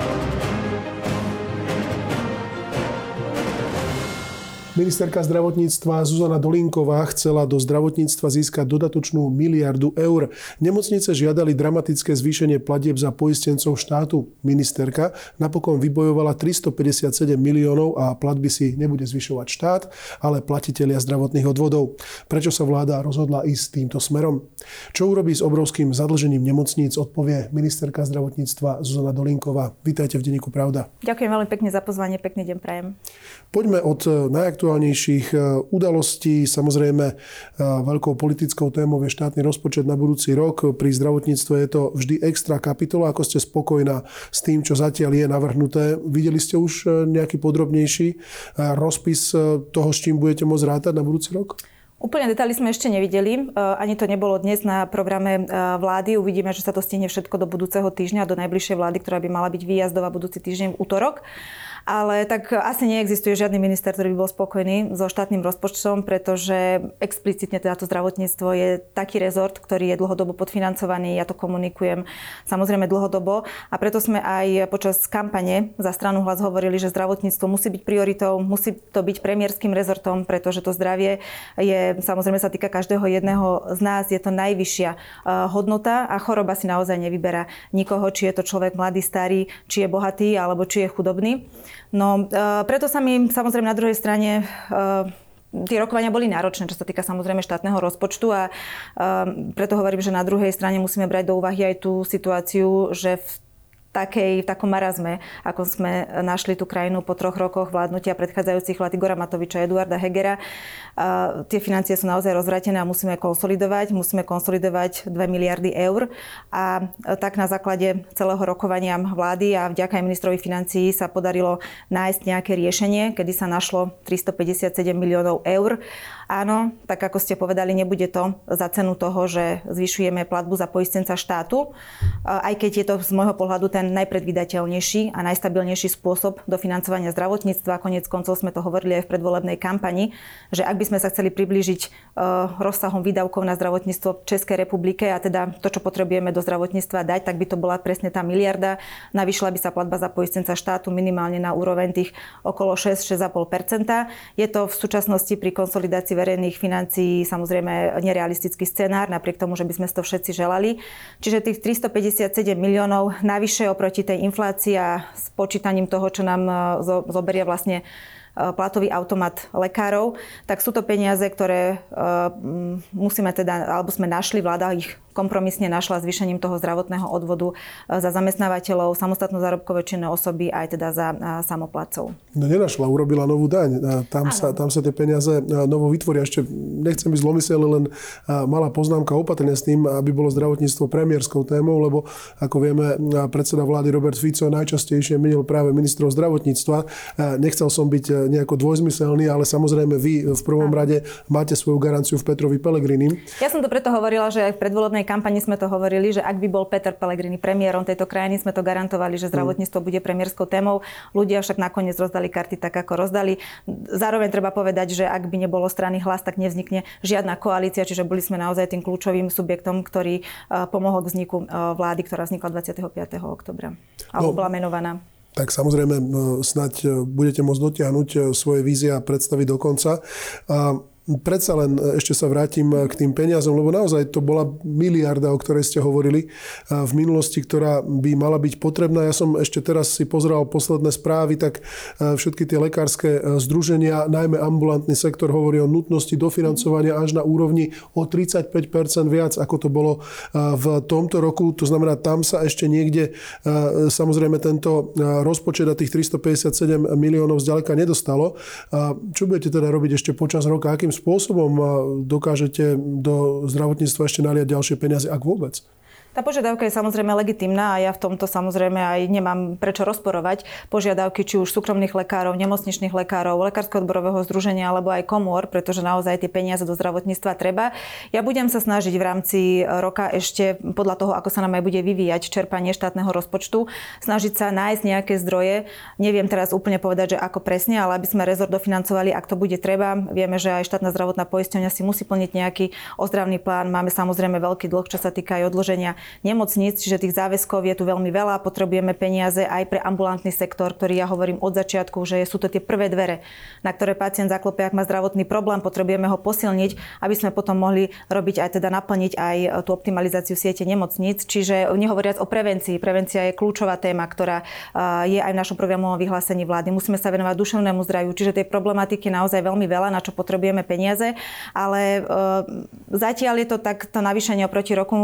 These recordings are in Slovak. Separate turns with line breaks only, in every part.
Thank you. Ministerka zdravotníctva Zuzana Dolinková chcela do zdravotníctva získať dodatočnú miliardu eur. Nemocnice žiadali dramatické zvýšenie platieb za poistencov štátu. Ministerka napokon vybojovala 357 miliónov a platby si nebude zvyšovať štát, ale platitelia zdravotných odvodov. Prečo sa vláda rozhodla ísť týmto smerom? Čo urobí s obrovským zadlžením nemocníc, odpovie ministerka zdravotníctva Zuzana Dolinková. Vítajte v denníku Pravda.
Ďakujem veľmi pekne za pozvanie, pekný deň prajem.
Poďme od najaktuálnejších najaktuálnejších e, udalostí. Samozrejme, e, veľkou politickou témou je štátny rozpočet na budúci rok. Pri zdravotníctve je to vždy extra kapitola. Ako ste spokojná s tým, čo zatiaľ je navrhnuté? Videli ste už e, nejaký podrobnejší rozpis toho, s čím budete môcť rátať na budúci rok?
Úplne detaily sme ešte nevideli. Ani to nebolo dnes na programe vlády. Uvidíme, že sa to stihne všetko do budúceho týždňa, do najbližšej vlády, ktorá by mala byť výjazdová budúci týždeň v útorok ale tak asi neexistuje žiadny minister, ktorý by bol spokojný so štátnym rozpočtom, pretože explicitne teda to zdravotníctvo je taký rezort, ktorý je dlhodobo podfinancovaný, ja to komunikujem samozrejme dlhodobo a preto sme aj počas kampane za stranu hlas hovorili, že zdravotníctvo musí byť prioritou, musí to byť premiérským rezortom, pretože to zdravie je, samozrejme sa týka každého jedného z nás, je to najvyššia eh, hodnota a choroba si naozaj nevyberá nikoho, či je to človek mladý, starý, či je bohatý alebo či je chudobný. No, uh, preto sa mi samozrejme na druhej strane uh, Tie rokovania boli náročné, čo sa týka samozrejme štátneho rozpočtu a uh, preto hovorím, že na druhej strane musíme brať do úvahy aj tú situáciu, že v takej, v takom marazme, ako sme našli tú krajinu po troch rokoch vládnutia predchádzajúcich vlád Igora Matoviča a Eduarda Hegera. A tie financie sú naozaj rozvratené a musíme konsolidovať. Musíme konsolidovať 2 miliardy eur. A tak na základe celého rokovania vlády a vďaka aj ministrovi financií sa podarilo nájsť nejaké riešenie, kedy sa našlo 357 miliónov eur. Áno, tak ako ste povedali, nebude to za cenu toho, že zvyšujeme platbu za poistenca štátu, aj keď je to z môjho pohľadu ten ten najpredvídateľnejší a najstabilnejší spôsob dofinancovania zdravotníctva. Konec koncov sme to hovorili aj v predvolebnej kampani, že ak by sme sa chceli priblížiť eh, rozsahom výdavkov na zdravotníctvo v Českej republike a teda to, čo potrebujeme do zdravotníctva dať, tak by to bola presne tá miliarda. Navyšla by sa platba za poistenca štátu minimálne na úroveň tých okolo 6-6,5% Je to v súčasnosti pri konsolidácii verejných financií samozrejme nerealistický scenár, napriek tomu, že by sme to všetci želali. Čiže tých 357 miliónov navyše oproti tej inflácii a s počítaním toho, čo nám e, zoberie vlastne platový automat lekárov, tak sú to peniaze, ktoré e, musíme teda, alebo sme našli, vláda ich kompromisne našla zvýšením toho zdravotného odvodu e, za zamestnávateľov, samostatnú zárobkové činné osoby aj teda za e, samoplácov.
No nenašla, urobila novú daň. Tam sa, tam sa tie peniaze e, novo vytvoria. Ešte nechcem byť zlomyselný, len malá poznámka opatrne s tým, aby bolo zdravotníctvo premiérskou témou, lebo ako vieme, predseda vlády Robert Fico najčastejšie menil práve ministrov zdravotníctva. Nechcel som byť nejako dvojzmyselný, ale samozrejme vy v prvom rade máte svoju garanciu v Petrovi Pelegrini.
Ja som to preto hovorila, že aj v predvolebnej kampani sme to hovorili, že ak by bol Peter Pellegrini premiérom tejto krajiny, sme to garantovali, že zdravotníctvo bude premiérskou témou. Ľudia však nakoniec rozdali karty tak, ako rozdali. Zároveň treba povedať, že ak by nebolo strany hlas, tak nevznikne žiadna koalícia, čiže boli sme naozaj tým kľúčovým subjektom, ktorý e, pomohol k vzniku e, vlády, ktorá vznikla 25. oktobra. Alebo no. bola menovaná
tak samozrejme e, snať budete môcť dotiahnuť svoje vízie a predstavy do konca. Predsa len e, ešte sa vrátim e, k tým peniazom, lebo naozaj to bola miliarda, o ktorej ste hovorili e, v minulosti, ktorá by mala byť potrebná. Ja som ešte teraz si pozeral posledné správy, tak všetky tie lekárske združenia, najmä ambulantný sektor, hovorí o nutnosti dofinancovania až na úrovni o 35% viac, ako to bolo v tomto roku. To znamená, tam sa ešte niekde samozrejme tento rozpočet a tých 357 miliónov zďaleka nedostalo. Čo budete teda robiť ešte počas roka? Akým spôsobom dokážete do zdravotníctva ešte naliať ďalšie peniaze, ak vôbec?
Tá požiadavka je samozrejme legitimná a ja v tomto samozrejme aj nemám prečo rozporovať požiadavky či už súkromných lekárov, nemocničných lekárov, lekárskeho odborového združenia alebo aj komôr, pretože naozaj tie peniaze do zdravotníctva treba. Ja budem sa snažiť v rámci roka ešte podľa toho, ako sa nám aj bude vyvíjať čerpanie štátneho rozpočtu, snažiť sa nájsť nejaké zdroje. Neviem teraz úplne povedať, že ako presne, ale aby sme rezort dofinancovali, ak to bude treba. Vieme, že aj štátna zdravotná poisťovňa si musí plniť nejaký ozdravný plán. Máme samozrejme veľký dlh, čo sa týka aj odloženia nemocníc, čiže tých záväzkov je tu veľmi veľa. Potrebujeme peniaze aj pre ambulantný sektor, ktorý ja hovorím od začiatku, že sú to tie prvé dvere, na ktoré pacient zaklope, ak má zdravotný problém, potrebujeme ho posilniť, aby sme potom mohli robiť aj teda naplniť aj tú optimalizáciu siete nemocníc. Čiže nehovoriac o prevencii. Prevencia je kľúčová téma, ktorá je aj v našom programovom vyhlásení vlády. Musíme sa venovať duševnému zdraviu, čiže tej problematiky naozaj veľmi veľa, na čo potrebujeme peniaze, ale zatiaľ je to tak, to navýšenie oproti roku,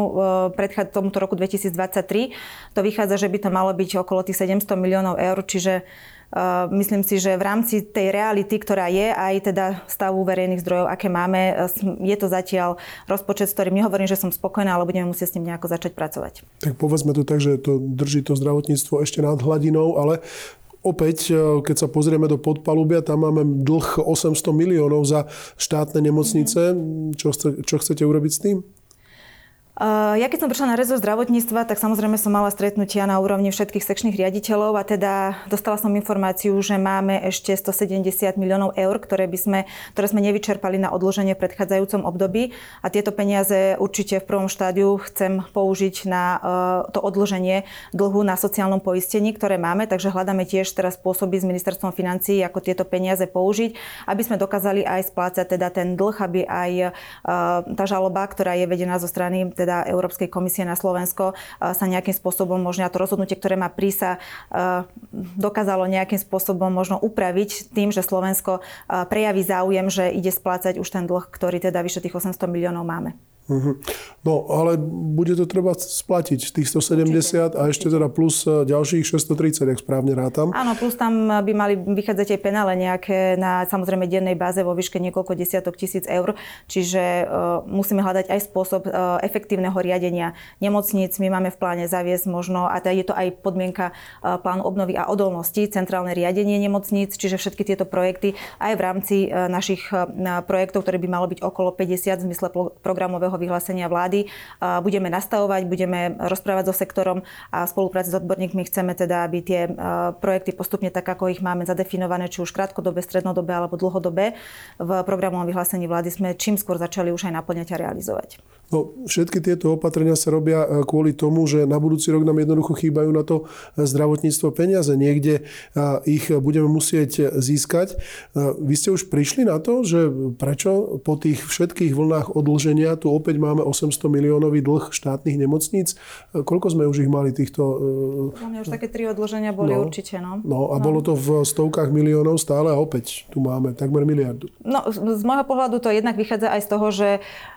predchá tomuto roku 2023, to vychádza, že by to malo byť okolo tých 700 miliónov eur, čiže Uh, myslím si, že v rámci tej reality, ktorá je, aj teda stavu verejných zdrojov, aké máme, je to zatiaľ rozpočet, s ktorým nehovorím, že som spokojná, ale budeme musieť s ním nejako začať pracovať.
Tak povedzme to tak, že to drží to zdravotníctvo ešte nad hladinou, ale opäť, keď sa pozrieme do podpalubia, tam máme dlh 800 miliónov za štátne nemocnice. Mm-hmm. Čo, čo chcete urobiť s tým?
Uh, ja keď som prišla na rezort zdravotníctva, tak samozrejme som mala stretnutia na úrovni všetkých sekčných riaditeľov a teda dostala som informáciu, že máme ešte 170 miliónov eur, ktoré, by sme, ktoré sme nevyčerpali na odloženie v predchádzajúcom období. A tieto peniaze určite v prvom štádiu chcem použiť na uh, to odloženie dlhu na sociálnom poistení, ktoré máme, takže hľadáme tiež teraz spôsoby s ministerstvom financií, ako tieto peniaze použiť, aby sme dokázali aj splácať teda ten dlh, aby aj uh, tá žaloba, ktorá je vedená zo strany teda teda Európskej komisie na Slovensko sa nejakým spôsobom možno to rozhodnutie, ktoré má prísa, dokázalo nejakým spôsobom možno upraviť tým, že Slovensko prejaví záujem, že ide splácať už ten dlh, ktorý teda vyše tých 800 miliónov máme.
Mhm. No, ale bude to treba splatiť, tých 170 a ešte teda plus e, ďalších 630, ak správne rátam.
Áno, plus tam by mali vychádzať aj penále nejaké na samozrejme dennej báze vo výške niekoľko desiatok tisíc eur, čiže uh, musíme hľadať aj spôsob uh, efektívneho riadenia nemocníc. My máme v pláne zaviesť možno, a teda je to aj podmienka uh, plánu obnovy a odolnosti, centrálne riadenie nemocníc, čiže všetky tieto projekty aj v rámci našich projektov, ktoré by malo byť okolo 50 v zmysle programového programového vyhlásenia vlády budeme nastavovať, budeme rozprávať so sektorom a spolupráci s odborníkmi chceme teda, aby tie projekty postupne tak, ako ich máme zadefinované, či už krátkodobé, strednodobé alebo dlhodobé, v programovom vyhlásení vlády sme čím skôr začali už aj naplňať a realizovať.
No, všetky tieto opatrenia sa robia e, kvôli tomu, že na budúci rok nám jednoducho chýbajú na to e, zdravotníctvo peniaze. Niekde e, ich budeme musieť získať. Vy ste už prišli na to, že prečo po tých všetkých vlnách odlženia tu opäť máme 800 miliónový dlh štátnych nemocníc. Koľko sme už ich mali týchto...
Mňa už také tri odloženia boli no, určite. No.
no a no. bolo to v stovkách miliónov stále a opäť tu máme takmer miliardu.
No z môjho pohľadu to jednak vychádza aj z toho, že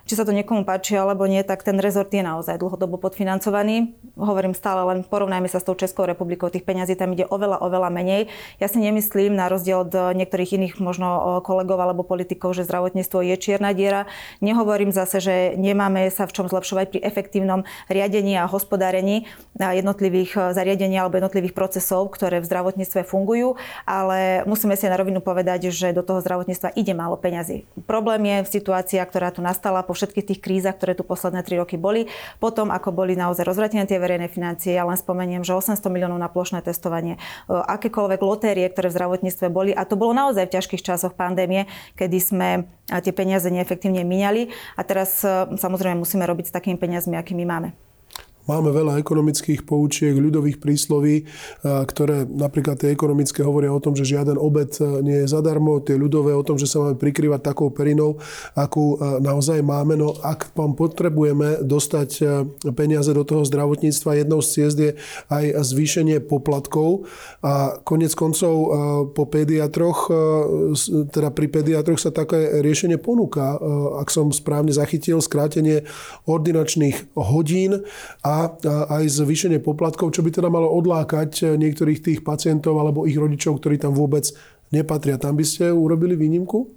či sa to niekomu páči alebo nie, tak ten rezort je naozaj dlhodobo podfinancovaný. Hovorím stále, len porovnajme sa s tou Českou republikou, tých peňazí tam ide oveľa, oveľa menej. Ja si nemyslím, na rozdiel od niektorých iných možno kolegov alebo politikov, že zdravotníctvo je čierna diera. Nehovorím zase, že nemáme sa v čom zlepšovať pri efektívnom riadení a hospodárení jednotlivých zariadení alebo jednotlivých procesov, ktoré v zdravotníctve fungujú, ale musíme si na rovinu povedať, že do toho zdravotníctva ide málo peňazí. Problém je situácia, ktorá tu nastala po všetkých tých krízach, ktoré tu posledné tri roky boli. Potom, ako boli naozaj rozvratené tie verejné financie, ja len spomeniem, že 800 miliónov na plošné testovanie, e, akékoľvek lotérie, ktoré v zdravotníctve boli. A to bolo naozaj v ťažkých časoch pandémie, kedy sme tie peniaze neefektívne minali. A teraz e, samozrejme musíme robiť s takými peniazmi, akými máme.
Máme veľa ekonomických poučiek, ľudových prísloví, ktoré napríklad tie ekonomické hovoria o tom, že žiaden obed nie je zadarmo, tie ľudové o tom, že sa máme prikrývať takou perinou, akú naozaj máme. No ak vám potrebujeme dostať peniaze do toho zdravotníctva, jednou z ciest je aj zvýšenie poplatkov a konec koncov po pediatroch, teda pri pediatroch sa také riešenie ponúka, ak som správne zachytil, skrátenie ordinačných hodín a aj zvýšenie poplatkov, čo by teda malo odlákať niektorých tých pacientov alebo ich rodičov, ktorí tam vôbec nepatria. Tam by ste urobili výnimku?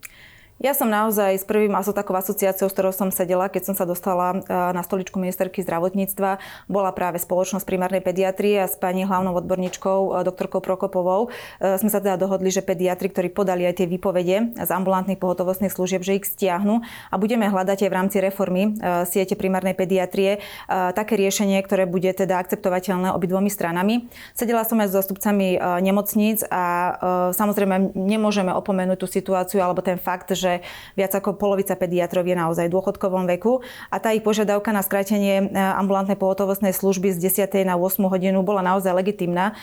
Ja som naozaj s prvým aso takou asociáciou, s ktorou som sedela, keď som sa dostala e, na stoličku ministerky zdravotníctva, bola práve spoločnosť primárnej pediatrie a s pani hlavnou odborníčkou e, doktorkou Prokopovou e, sme sa teda dohodli, že pediatri, ktorí podali aj tie výpovede z ambulantných pohotovostných služieb, že ich stiahnu a budeme hľadať aj v rámci reformy siete primárnej pediatrie také riešenie, ktoré bude teda akceptovateľné obidvomi stranami. Sedela som aj s zastupcami nemocníc a samozrejme nemôžeme opomenúť tú situáciu alebo ten fakt, že viac ako polovica pediatrov je naozaj v dôchodkovom veku a tá ich požiadavka na skrátenie ambulantnej pohotovostnej služby z 10. na 8 hodinu bola naozaj legitimná,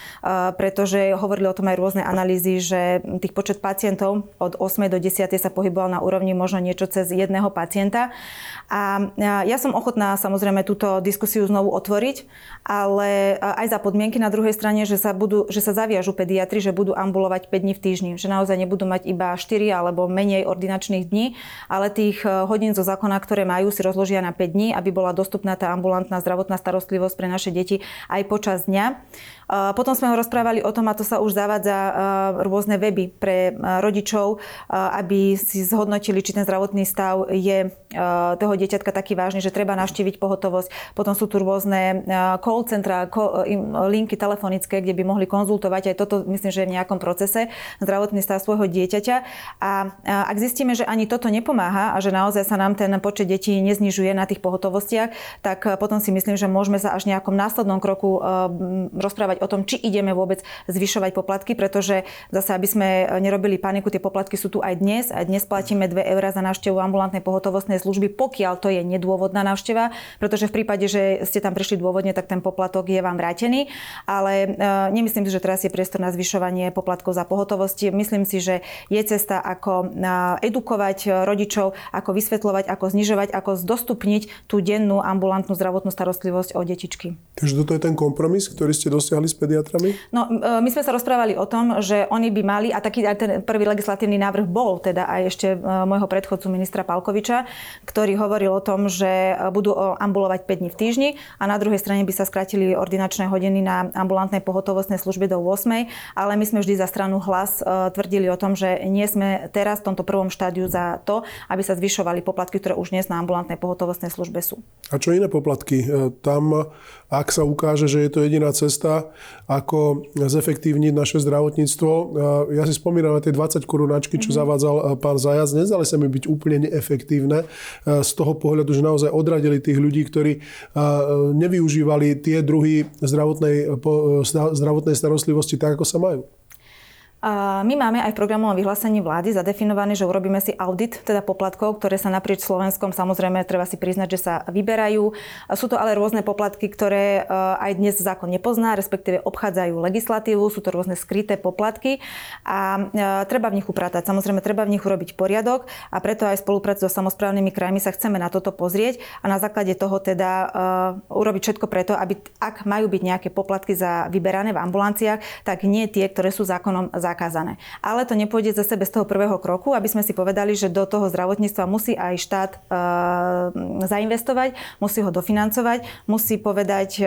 pretože hovorili o tom aj rôzne analýzy, že tých počet pacientov od 8. do 10. sa pohyboval na úrovni možno niečo cez jedného pacienta. A ja som ochotná samozrejme túto diskusiu znovu otvoriť, ale aj za podmienky na druhej strane, že sa, budú, že sa zaviažu pediatri, že budú ambulovať 5 dní v týždni, že naozaj nebudú mať iba 4 alebo menej ordinačných dní, ale tých eh, hodín zo zákona, ktoré majú, si rozložia na 5 dní, aby bola dostupná tá ambulantná zdravotná starostlivosť pre naše deti aj počas dňa. Potom sme ho rozprávali o tom, a to sa už zavádza rôzne weby pre rodičov, aby si zhodnotili, či ten zdravotný stav je toho dieťatka taký vážny, že treba navštíviť pohotovosť. Potom sú tu rôzne call centra, linky telefonické, kde by mohli konzultovať aj toto, myslím, že je v nejakom procese zdravotný stav svojho dieťaťa. A ak zistíme, že ani toto nepomáha a že naozaj sa nám ten počet detí neznižuje na tých pohotovostiach, tak potom si myslím, že môžeme sa až nejakom následnom kroku rozprávať o tom, či ideme vôbec zvyšovať poplatky, pretože zase, aby sme nerobili paniku, tie poplatky sú tu aj dnes. Aj dnes platíme 2 eurá za návštevu ambulantnej pohotovostnej služby, pokiaľ to je nedôvodná návšteva, pretože v prípade, že ste tam prišli dôvodne, tak ten poplatok je vám vrátený. Ale e, nemyslím si, že teraz je priestor na zvyšovanie poplatkov za pohotovosti. Myslím si, že je cesta, ako e, edukovať rodičov, ako vysvetľovať, ako znižovať, ako zdostupniť tú dennú ambulantnú zdravotnú starostlivosť o detičky.
Takže toto je ten kompromis, ktorý ste dosiahli s pediatrami?
No, e, my sme sa rozprávali o tom, že oni by mali, a taký aj ten prvý legislatívny návrh bol teda aj ešte e, môjho predchodcu ministra Palkoviča, ktorý hovoril o tom, že budú ambulovať 5 dní v týždni a na druhej strane by sa skrátili ordinačné hodiny na ambulantnej pohotovostnej službe do 8, ale my sme vždy za stranu hlas e, tvrdili o tom, že nie sme teraz v tomto prvom štádiu za to, aby sa zvyšovali poplatky, ktoré už dnes na ambulantnej pohotovostnej službe sú.
A čo iné poplatky? Tam, ak sa ukáže, že je to jediná cesta, ako zefektívniť naše zdravotníctvo. Ja si spomínam na tie 20 korunáčky, čo mm-hmm. zavádzal pán Zajac. Nezdali sa mi byť úplne neefektívne z toho pohľadu, že naozaj odradili tých ľudí, ktorí nevyužívali tie druhy zdravotnej, zdravotnej starostlivosti tak, ako sa majú.
My máme aj v programovom vyhlásení vlády zadefinované, že urobíme si audit teda poplatkov, ktoré sa naprieč Slovenskom samozrejme treba si priznať, že sa vyberajú. Sú to ale rôzne poplatky, ktoré e, aj dnes zákon nepozná, respektíve obchádzajú legislatívu, sú to rôzne skryté poplatky a e, treba v nich upratať. Samozrejme, treba v nich urobiť poriadok a preto aj spoluprácu so samozprávnymi krajmi sa chceme na toto pozrieť a na základe toho teda uh, urobiť všetko preto, aby ak majú byť nejaké poplatky za vyberané v ambulanciách, tak nie tie, ktoré sú zákonom zakázané. Ale to nepôjde zase bez toho prvého kroku, aby sme si povedali, že do toho zdravotníctva musí aj štát e, zainvestovať, musí ho dofinancovať, musí povedať, e,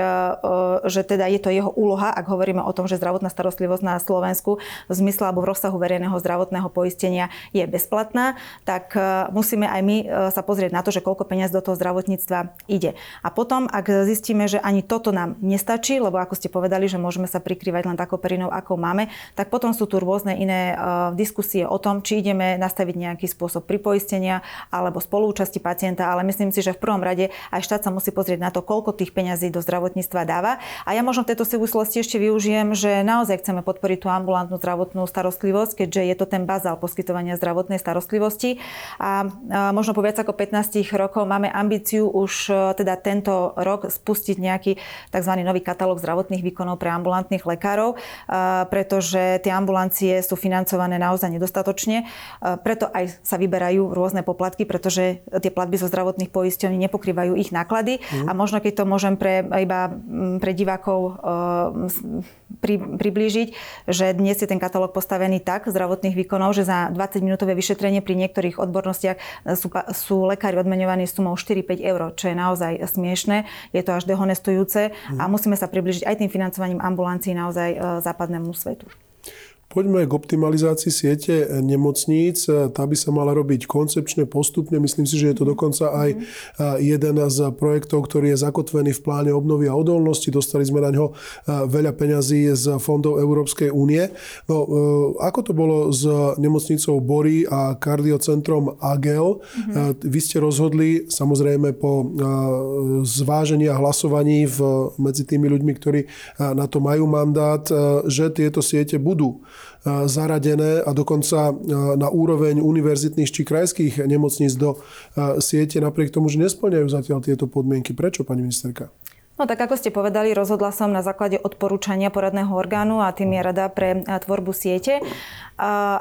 že teda je to jeho úloha, ak hovoríme o tom, že zdravotná starostlivosť na Slovensku v zmysle alebo v rozsahu verejného zdravotného poistenia je bezplatná, tak e, musíme aj my e, sa pozrieť na to, že koľko peniaz do toho zdravotníctva ide. A potom, ak zistíme, že ani toto nám nestačí, lebo ako ste povedali, že môžeme sa prikrývať len takou perinou, ako máme, tak potom sú rôzne iné uh, diskusie o tom, či ideme nastaviť nejaký spôsob pripoistenia alebo spolúčasti pacienta, ale myslím si, že v prvom rade aj štát sa musí pozrieť na to, koľko tých peňazí do zdravotníctva dáva. A ja možno v tejto súvislosti ešte využijem, že naozaj chceme podporiť tú ambulantnú zdravotnú starostlivosť, keďže je to ten bazál poskytovania zdravotnej starostlivosti. A, možno po viac ako 15 rokov máme ambíciu už e, teda tento rok spustiť nejaký tzv. nový katalóg zdravotných výkonov pre ambulantných lekárov, a, pretože tie ambulantné ambulancie sú financované naozaj nedostatočne. E, preto aj sa vyberajú rôzne poplatky, pretože tie platby zo zdravotných poisťovní nepokrývajú ich náklady. Mm. A možno keď to môžem pre, iba pre divákov e, pri, priblížiť, že dnes je ten katalóg postavený tak zdravotných výkonov, že za 20-minútové vyšetrenie pri niektorých odbornostiach sú, sú lekári odmenovaní sumou 4-5 eur, čo je naozaj smiešné, je to až dehonestujúce mm. a musíme sa približiť aj tým financovaním ambulancií naozaj e, západnému svetu.
Poďme k optimalizácii siete nemocníc. Tá by sa mala robiť koncepčne, postupne. Myslím si, že je to dokonca aj jeden z projektov, ktorý je zakotvený v pláne obnovy a odolnosti. Dostali sme na ňo veľa peňazí z fondov Európskej únie. No, e, ako to bolo s nemocnicou Bory a kardiocentrom AGEL? Mm-hmm. Vy ste rozhodli, samozrejme po zvážení a hlasovaní medzi tými ľuďmi, ktorí na to majú mandát, že tieto siete budú zaradené a dokonca na úroveň univerzitných či krajských nemocníc do siete, napriek tomu, že nesplňajú zatiaľ tieto podmienky. Prečo, pani ministerka?
No tak ako ste povedali, rozhodla som na základe odporúčania poradného orgánu a tým je Rada pre tvorbu siete.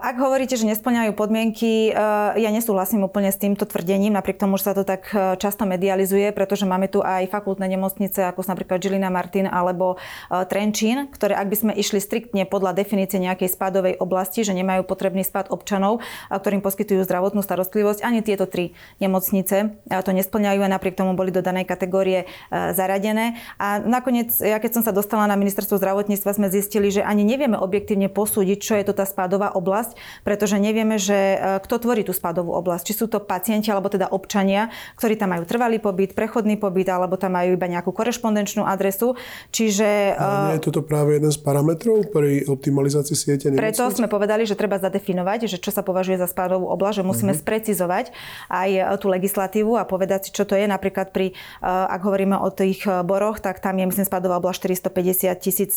Ak hovoríte, že nesplňajú podmienky, ja nesúhlasím úplne s týmto tvrdením, napriek tomu, že sa to tak často medializuje, pretože máme tu aj fakultné nemocnice, ako napríklad Žilina Martin alebo Trenčín, ktoré ak by sme išli striktne podľa definície nejakej spadovej oblasti, že nemajú potrebný spad občanov, ktorým poskytujú zdravotnú starostlivosť, ani tieto tri nemocnice to nesplňajú a napriek tomu boli do danej kategórie zaradené. A nakoniec, ja keď som sa dostala na ministerstvo zdravotníctva, sme zistili, že ani nevieme objektívne posúdiť, čo je to tá spadová oblasť, pretože nevieme, že e, kto tvorí tú spadovú oblasť. Či sú to pacienti alebo teda občania, ktorí tam majú trvalý pobyt, prechodný pobyt alebo tam majú iba nejakú korešpondenčnú adresu. Čiže...
Ale nie je toto práve jeden z parametrov pri optimalizácii siete
nemocnic? Preto sme povedali, že treba zadefinovať, že čo sa považuje za spadovú oblasť, že musíme uh-huh. sprecizovať aj e, tú legislatívu a povedať si, čo to je. Napríklad pri, e, ak hovoríme o tých boroch, tak tam je myslím spadová oblasť 450 tisíc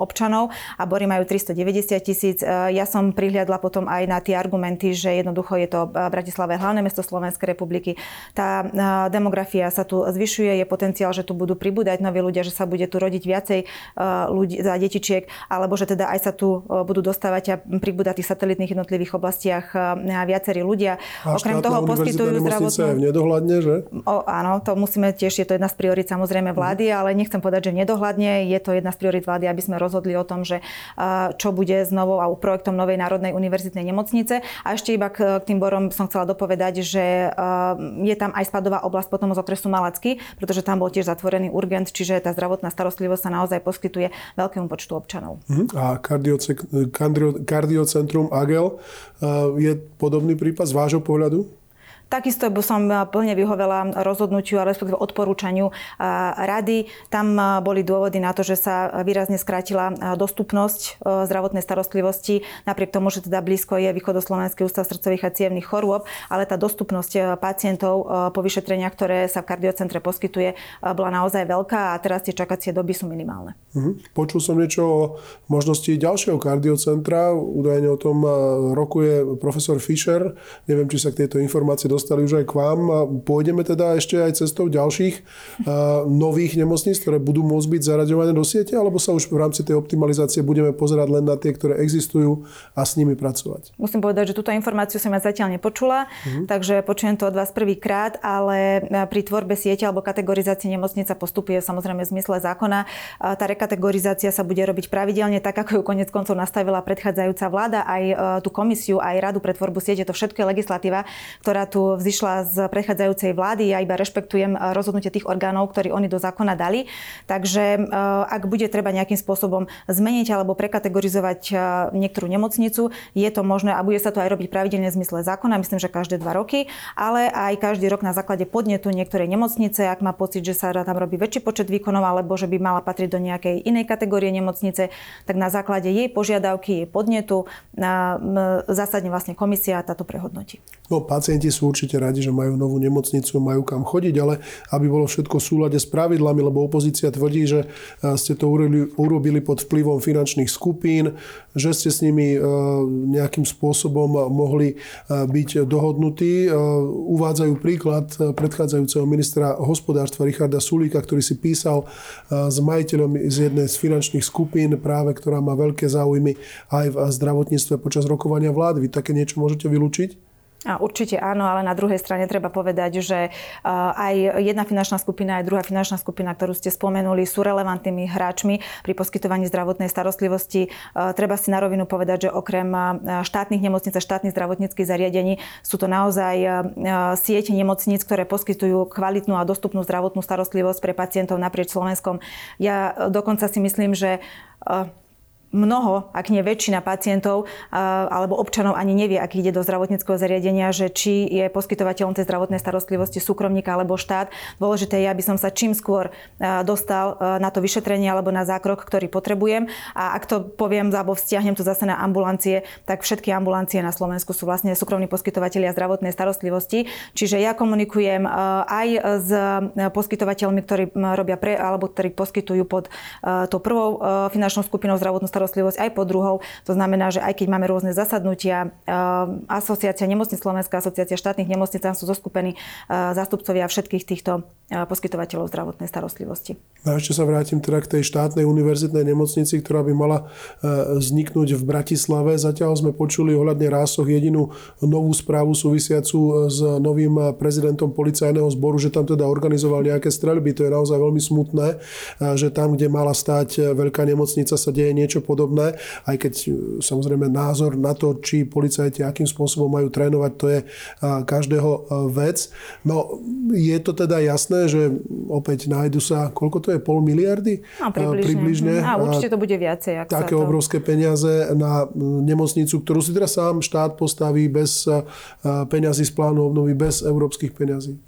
občanov a bory majú 390 tisíc. Ja som som prihliadla potom aj na tie argumenty, že jednoducho je to Bratislava hlavné mesto Slovenskej republiky. Tá demografia sa tu zvyšuje, je potenciál, že tu budú pribúdať noví ľudia, že sa bude tu rodiť viacej ľudí za detičiek, alebo že teda aj sa tu budú dostávať a pribúdať v tých satelitných jednotlivých oblastiach viacerí ľudia.
A Okrem toho poskytujú zdravotnú... v nedohľadne, že?
O, áno, to musíme tiež, je to jedna z priorit samozrejme vlády, ale nechcem povedať, že nedohľadne. Je to jedna z priorit vlády, aby sme rozhodli o tom, že čo bude s novou a projektom novej Novej národnej univerzitnej nemocnice. A ešte iba k, k tým borom som chcela dopovedať, že uh, je tam aj spadová oblasť potom z okresu Malacky, pretože tam bol tiež zatvorený urgent, čiže tá zdravotná starostlivosť sa naozaj poskytuje veľkému počtu občanov.
Uh-huh. A kardiocentrum AGEL uh, je podobný prípad z vášho pohľadu?
Takisto by som eh, plne vyhovela rozhodnutiu a respektíve odporúčaniu eh, rady. Tam eh, boli dôvody na to, že sa výrazne skrátila dostupnosť zdravotnej starostlivosti, napriek tomu, že teda blízko je Východoslovenský ústav srdcových a cievných chorôb, ale tá dostupnosť pacientov po vyšetreniach, ktoré sa v kardiocentre poskytuje, bola naozaj veľká a teraz tie čakacie doby sú minimálne.
Uh-huh. Počul som niečo o možnosti ďalšieho kardiocentra. Údajne o tom rokuje profesor Fischer. Neviem, či sa k tejto informácii dostali už aj k vám. A pôjdeme teda ešte aj cestou ďalších nových nemocníc, ktoré budú môcť byť zaraďované do siete, alebo sa už v rámci tej optimalizácie budeme pozerať len na tie, ktoré existujú a s nimi pracovať?
Musím povedať, že túto informáciu som ja zatiaľ nepočula, uh-huh. takže počujem to od vás prvýkrát, ale pri tvorbe siete alebo kategorizácii nemocnica postupuje samozrejme v zmysle zákona. Tá rekategorizácia sa bude robiť pravidelne, tak ako ju konec koncov nastavila predchádzajúca vláda, aj e, tú komisiu, aj radu pre tvorbu siete. To všetko je legislatíva, ktorá tu vzýšla z predchádzajúcej vlády. Ja iba rešpektujem eh, rozhodnutie tých orgánov, ktorí oni do zákona dali. Takže eh, ak bude treba nejakým spôsobom zmeniť alebo prekategorizovať eh, niektorú nemocnicu, je to možné a bude sa to aj robiť pravidelne v zmysle zákona, myslím, že každé dva roky, ale aj každý rok na základe podnetu niektorej nemocnice, ak má pocit, že sa tam robí väčší počet výkonov alebo že by mala patriť do nejakej inej kategórie nemocnice, tak na základe jej požiadavky, jej podnetu zásadne vlastne komisia táto prehodnotí.
No, pacienti sú určite radi, že majú novú nemocnicu, majú kam chodiť, ale aby bolo všetko v súlade s pravidlami, lebo opozícia tvrdí, že e, ste to urobili pod vplyvom finančných skupín, že ste s nimi e, nejakým spôsobom mohli e, byť dohodnutí. Uvádzajú príklad predchádzajúceho ministra hospodárstva Richarda Sulíka, ktorý si písal s majiteľom z jednej z finančných skupín, práve ktorá má veľké záujmy aj v zdravotníctve počas rokovania vlády. Vy také niečo môžete vylúčiť?
A určite áno, ale na druhej strane treba povedať, že aj jedna finančná skupina, aj druhá finančná skupina, ktorú ste spomenuli, sú relevantnými hráčmi pri poskytovaní zdravotnej starostlivosti. Treba si na rovinu povedať, že okrem štátnych nemocníc a štátnych zdravotníckých zariadení sú to naozaj siete nemocníc, ktoré poskytujú kvalitnú a dostupnú zdravotnú starostlivosť pre pacientov naprieč Slovenskom. Ja dokonca si myslím, že mnoho, ak nie väčšina pacientov alebo občanov ani nevie, ak ide do zdravotníckého zariadenia, že či je poskytovateľom tej zdravotnej starostlivosti súkromníka alebo štát. Dôležité je, aby som sa čím skôr dostal na to vyšetrenie alebo na zákrok, ktorý potrebujem. A ak to poviem alebo vzťahnem to zase na ambulancie, tak všetky ambulancie na Slovensku sú vlastne súkromní poskytovateľia zdravotnej starostlivosti. Čiže ja komunikujem aj s poskytovateľmi, ktorí robia pre, alebo ktorí poskytujú pod tou prvou finančnou skupinou zdravotnú starostlivosť aj pod druhou. To znamená, že aj keď máme rôzne zasadnutia, asociácia nemocnic Slovenská, asociácia štátnych nemocnic, tam sú zoskupení zástupcovia všetkých týchto poskytovateľov zdravotnej starostlivosti.
A ešte sa vrátim teda k tej štátnej univerzitnej nemocnici, ktorá by mala vzniknúť v Bratislave. Zatiaľ sme počuli ohľadne rásoch jedinú novú správu súvisiacu s novým prezidentom policajného zboru, že tam teda organizoval nejaké streľby. To je naozaj veľmi smutné, že tam, kde mala stať veľká nemocnica, sa deje niečo podobné. Aj keď samozrejme názor na to, či policajti akým spôsobom majú trénovať, to je každého vec. No je to teda jasné, že opäť nájdu sa, koľko to je, pol miliardy?
No, približne. približne. A určite to bude viacej. Ak
také
to...
obrovské peniaze na nemocnicu, ktorú si teraz sám štát postaví bez peňazí z plánu obnovy, bez európskych peňazí.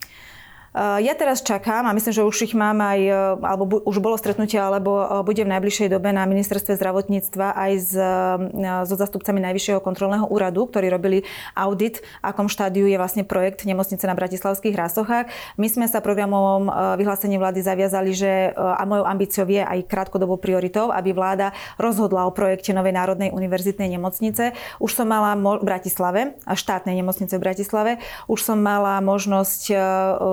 Eh, ja teraz čakám a myslím, že už ich mám aj, eh, alebo bu, už bolo stretnutie, alebo eh, bude v najbližšej dobe na ministerstve zdravotníctva aj s, so zastupcami Najvyššieho kontrolného úradu, ktorí robili audit, akom štádiu je vlastne projekt nemocnice na Bratislavských rásochách. My sme sa programovom vyhlásení vlády zaviazali, že a mojou ambíciou je aj krátkodobou prioritou, aby vláda rozhodla o projekte Novej národnej univerzitnej nemocnice. Už som mala v Bratislave, štátnej nemocnice v Bratislave, už som mala možnosť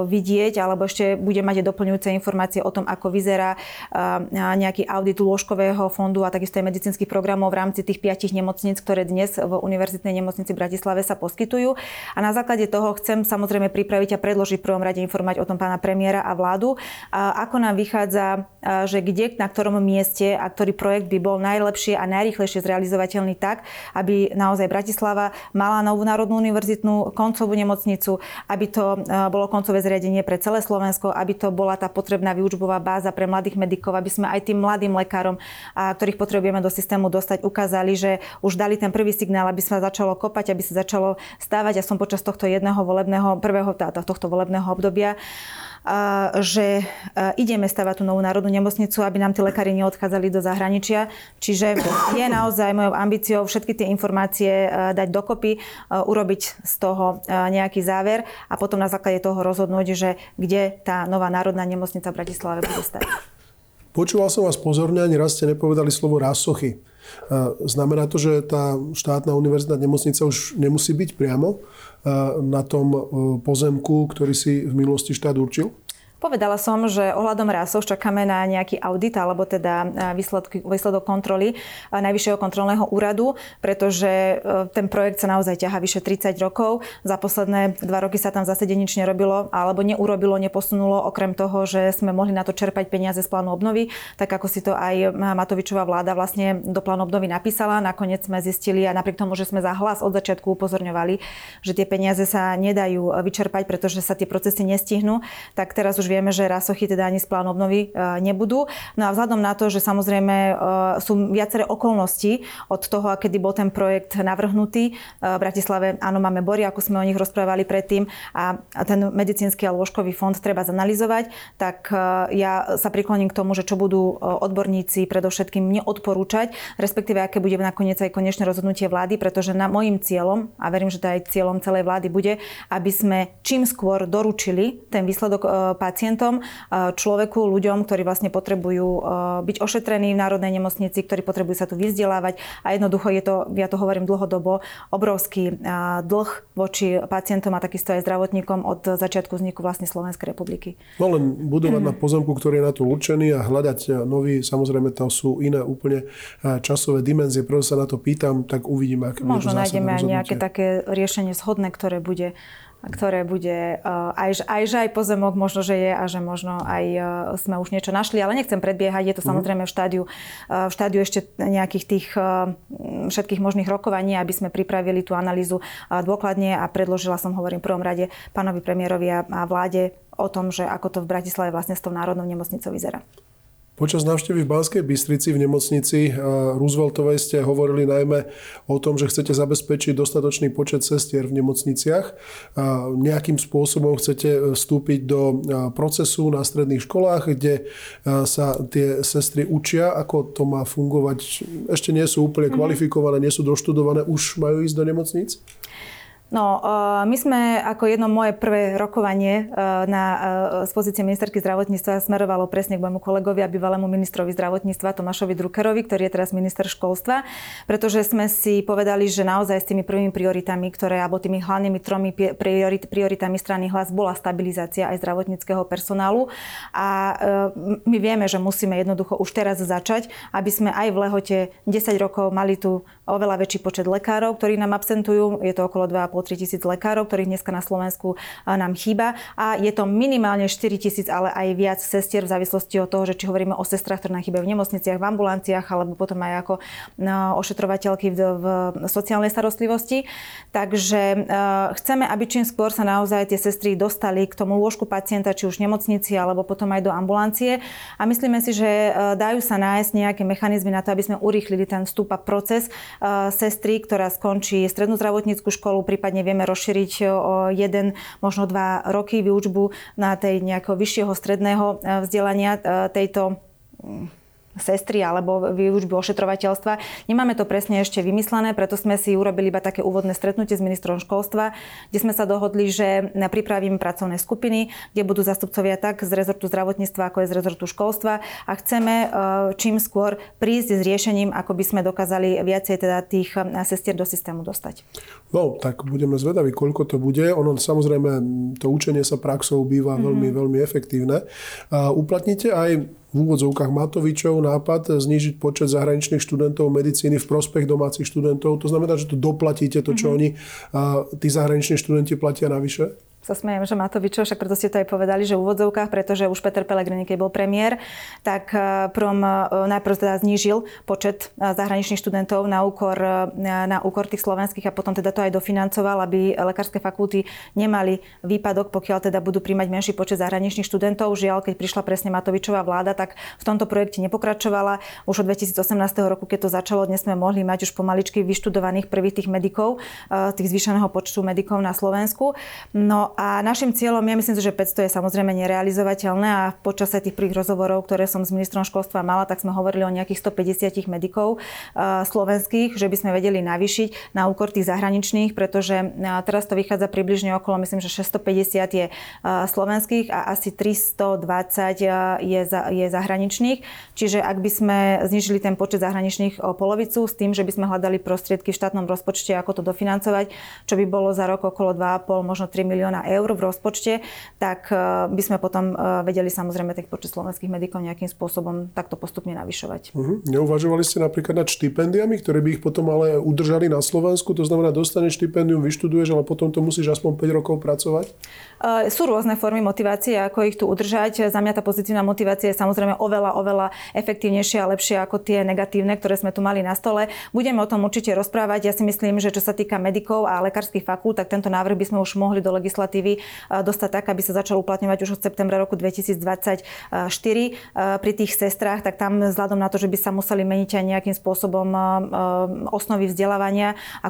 vidieť vidieť, alebo ešte bude mať doplňujúce informácie o tom, ako vyzerá nejaký audit lôžkového fondu a takisto aj medicínskych programov v rámci tých piatich nemocníc, ktoré dnes v Univerzitnej nemocnici v Bratislave sa poskytujú. A na základe toho chcem samozrejme pripraviť a predložiť v prvom rade informovať o tom pána premiéra a vládu, ako nám vychádza, že kde, na ktorom mieste a ktorý projekt by bol najlepšie a najrychlejšie zrealizovateľný tak, aby naozaj Bratislava mala novú národnú univerzitnú koncovú nemocnicu, aby to bolo koncové zriadenie zariadenie pre celé Slovensko, aby to bola tá potrebná výučbová báza pre mladých medikov, aby sme aj tým mladým lekárom, a ktorých potrebujeme do systému dostať, ukázali, že už dali ten prvý signál, aby sa začalo kopať, aby sa začalo stávať. Ja som počas tohto jedného volebného, prvého tohto volebného obdobia že ideme stavať tú novú národnú nemocnicu, aby nám tí lekári neodchádzali do zahraničia. Čiže je naozaj mojou ambíciou všetky tie informácie dať dokopy, urobiť z toho nejaký záver a potom na základe toho rozhodnúť, že kde tá nová národná nemocnica v Bratislave bude stať.
Počúval som vás pozorne, ani raz ste nepovedali slovo rásochy. Znamená to, že tá štátna univerzitná nemocnica už nemusí byť priamo na tom pozemku, ktorý si v minulosti štát určil?
Povedala som, že ohľadom rásov čakáme na nejaký audit alebo teda výsledky, výsledok kontroly Najvyššieho kontrolného úradu, pretože e, ten projekt sa naozaj ťaha vyše 30 rokov. Za posledné dva roky sa tam zase nič nerobilo alebo neurobilo, neposunulo, okrem toho, že sme mohli na to čerpať peniaze z plánu obnovy, tak ako si to aj Matovičová vláda vlastne do plánu obnovy napísala. Nakoniec sme zistili a napriek tomu, že sme za hlas od začiatku upozorňovali, že tie peniaze sa nedajú vyčerpať, pretože sa tie procesy nestihnú, tak teraz už vieme, že rasochy teda ani z plánu obnovy e, nebudú. No a vzhľadom na to, že samozrejme e, sú viaceré okolnosti od toho, kedy bol ten projekt navrhnutý. E, v Bratislave áno, máme bory, ako sme o nich rozprávali predtým a ten medicínsky a lôžkový fond treba zanalizovať, tak ja sa prikloním k tomu, že čo budú odborníci predovšetkým neodporúčať, respektíve aké bude nakoniec aj konečné rozhodnutie vlády, pretože na môjim cieľom, a verím, že to aj cieľom celej vlády bude, aby sme čím skôr doručili ten výsledok pacientov pacientom, človeku, ľuďom, ktorí vlastne potrebujú byť ošetrení v Národnej nemocnici, ktorí potrebujú sa tu vyzdelávať a jednoducho je to, ja to hovorím dlhodobo, obrovský dlh voči pacientom a takisto aj zdravotníkom od začiatku vzniku vlastne Slovenskej republiky.
No len budovať mm. na pozemku, ktorý je na to určený a hľadať nový, samozrejme to sú iné úplne časové dimenzie. Prvé sa na to pýtam, tak uvidíme, aké
Možno nájdeme aj nejaké také riešenie shodné, ktoré bude ktoré bude uh, aj, aj, že aj pozemok možno, že je a že možno aj uh, sme už niečo našli, ale nechcem predbiehať, je to mhm. samozrejme v štádiu, uh, v štádiu ešte nejakých tých všetkých možných rokovaní, aby sme pripravili tú analýzu dôkladne a predložila som, hovorím, v prvom rade pánovi premiérovi a vláde o tom, že ako to v Bratislave vlastne s tou národnou nemocnicou vyzerá.
Počas návštevy v Banskej Bystrici v nemocnici eh, Rooseveltovej ste hovorili najmä o tom, že chcete zabezpečiť dostatočný počet sestier v nemocniciach. Nejakým spôsobom chcete eh, vstúpiť do eh, procesu na stredných školách, kde sa tie sestry učia, ako to má fungovať. Ešte nie sú úplne mhm. kvalifikované, nie sú doštudované, už majú ísť do nemocnic?
No, e, my sme ako jedno moje prvé rokovanie e, na, e, z pozície ministerky zdravotníctva smerovalo presne k môjmu kolegovi a bývalému ministrovi zdravotníctva Tomášovi Druckerovi, ktorý je teraz minister školstva, pretože sme si povedali, že naozaj s tými prvými prioritami, ktoré, alebo tými hlavnými tromi priorit, prioritami strany hlas bola stabilizácia aj zdravotníckého personálu. A my vieme, že musíme jednoducho už teraz začať, aby sme aj v lehote 10 rokov mali tu oveľa väčší počet lekárov, ktorí nám absentujú, je to okolo 2,5 3000 lekárov, ktorých dneska na Slovensku nám chýba. A je to minimálne 4000, ale aj viac sestier v závislosti od toho, že či hovoríme o sestrach, ktoré nám chýbajú v nemocniciach, v ambulanciách, alebo potom aj ako no, ošetrovateľky v sociálnej starostlivosti. Takže chceme, aby čím skôr sa naozaj tie sestry dostali k tomu lôžku pacienta, či už v nemocnici, alebo potom aj do ambulancie. A myslíme si, že dajú sa nájsť nejaké mechanizmy na to, aby sme urýchlili ten vstup a proces sestry, ktorá skončí strednú zdravotníckú školu, prípadne vieme rozšíriť o jeden, možno dva roky výučbu na tej nejakého vyššieho stredného vzdelania tejto sestry alebo výučby ošetrovateľstva. Nemáme to presne ešte vymyslené, preto sme si urobili iba také úvodné stretnutie s ministrom školstva, kde sme sa dohodli, že pripravíme pracovné skupiny, kde budú zastupcovia tak z rezortu zdravotníctva, ako aj z rezortu školstva a chceme e, čím skôr prísť s riešením, ako by sme dokázali viacej teda tých e, sestier do systému dostať.
No, tak budeme zvedaví, koľko to bude. Ono samozrejme, to učenie sa praxou býva mm-hmm. veľmi, veľmi efektívne. Uplatnite aj v úvodzovkách Matovičov nápad znižiť počet zahraničných študentov medicíny v prospech domácich študentov. To znamená, že to doplatíte to, čo mm-hmm. oni, tí zahraniční študenti platia navyše?
Sa smejem, že Matovičo, však preto ste to aj povedali, že v úvodzovkách, pretože už Peter Pellegrini, keď bol premiér, tak e, prom e, najprv teda znížil počet e, zahraničných študentov na úkor, na úkor tých slovenských a potom teda to aj dofinancoval, aby lekárske fakulty nemali výpadok, pokiaľ teda budú príjmať menší počet zahraničných študentov. Žiaľ, keď prišla presne Matovičová vláda, tak v tomto projekte nepokračovala. Už od 2018 roku, keď to začalo, dnes sme mohli mať už pomaličky vyštudovaných prvých tých medikov, tých zvýšeného počtu medikov na Slovensku. No a našim cieľom, ja myslím že 500 je samozrejme nerealizovateľné a počas tých prvých rozhovorov, ktoré som s ministrom školstva mala, tak sme hovorili o nejakých 150 medikov uh, slovenských, že by sme vedeli navýšiť na úkor tých zahraničných, pretože uh, teraz to vychádza približne okolo, myslím, že 650 je uh, slovenských a asi 320 je, za, je zahraničných. Čiže ak by sme znižili ten počet zahraničných o polovicu s tým, že by sme hľadali prostriedky v štátnom rozpočte, ako to dofinancovať, čo by bolo za rok okolo 2,5, možno 3 milióna eur v rozpočte, tak e, by sme potom e, vedeli samozrejme tých počet slovenských medikov nejakým spôsobom takto postupne navyšovať.
Uh-huh. Neuvažovali ste napríklad nad štipendiami, ktoré by ich potom ale udržali na Slovensku? To znamená, dostaneš štipendium, vyštuduješ, ale potom to musíš aspoň 5 rokov pracovať?
Uh, sú rôzne formy motivácie, ako ich tu udržať. Za mňa tá pozitívna motivácia je samozrejme oveľa, oveľa efektívnejšia a lepšia ako tie negatívne, ktoré sme tu mali na stole. Budeme o tom určite rozprávať. Ja si myslím, že čo sa týka medikov a lekárskych fakult, tak tento návrh by sme už mohli do legislatívy legislatívy e, dostať tak, aby sa začal uplatňovať už od septembra roku 2024 e, pri tých sestrách, tak tam vzhľadom na to, že by sa museli meniť aj nejakým spôsobom e, osnovy vzdelávania a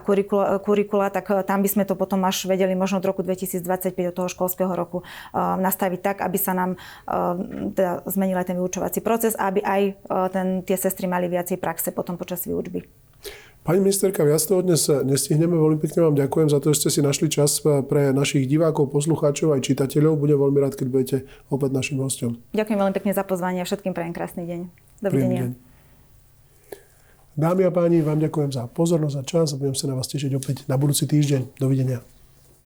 kurikula, tak tam by sme to potom až vedeli možno od roku 2025 do toho školského roku nastaviť tak, aby sa nám teda zmenil aj ten vyučovací proces aby aj ten, tie sestry mali viacej praxe potom počas výučby.
Pani ministerka, viac toho dnes nestihneme. Veľmi pekne vám ďakujem za to, že ste si našli čas pre našich divákov, poslucháčov aj čitateľov. Budem veľmi rád, keď budete opäť našim hostom.
Ďakujem veľmi pekne za pozvanie a všetkým prajem krásny deň. Dovidenia.
Dámy a páni, vám ďakujem za pozornosť a čas a budem sa na vás tešiť opäť na budúci týždeň. Dovidenia.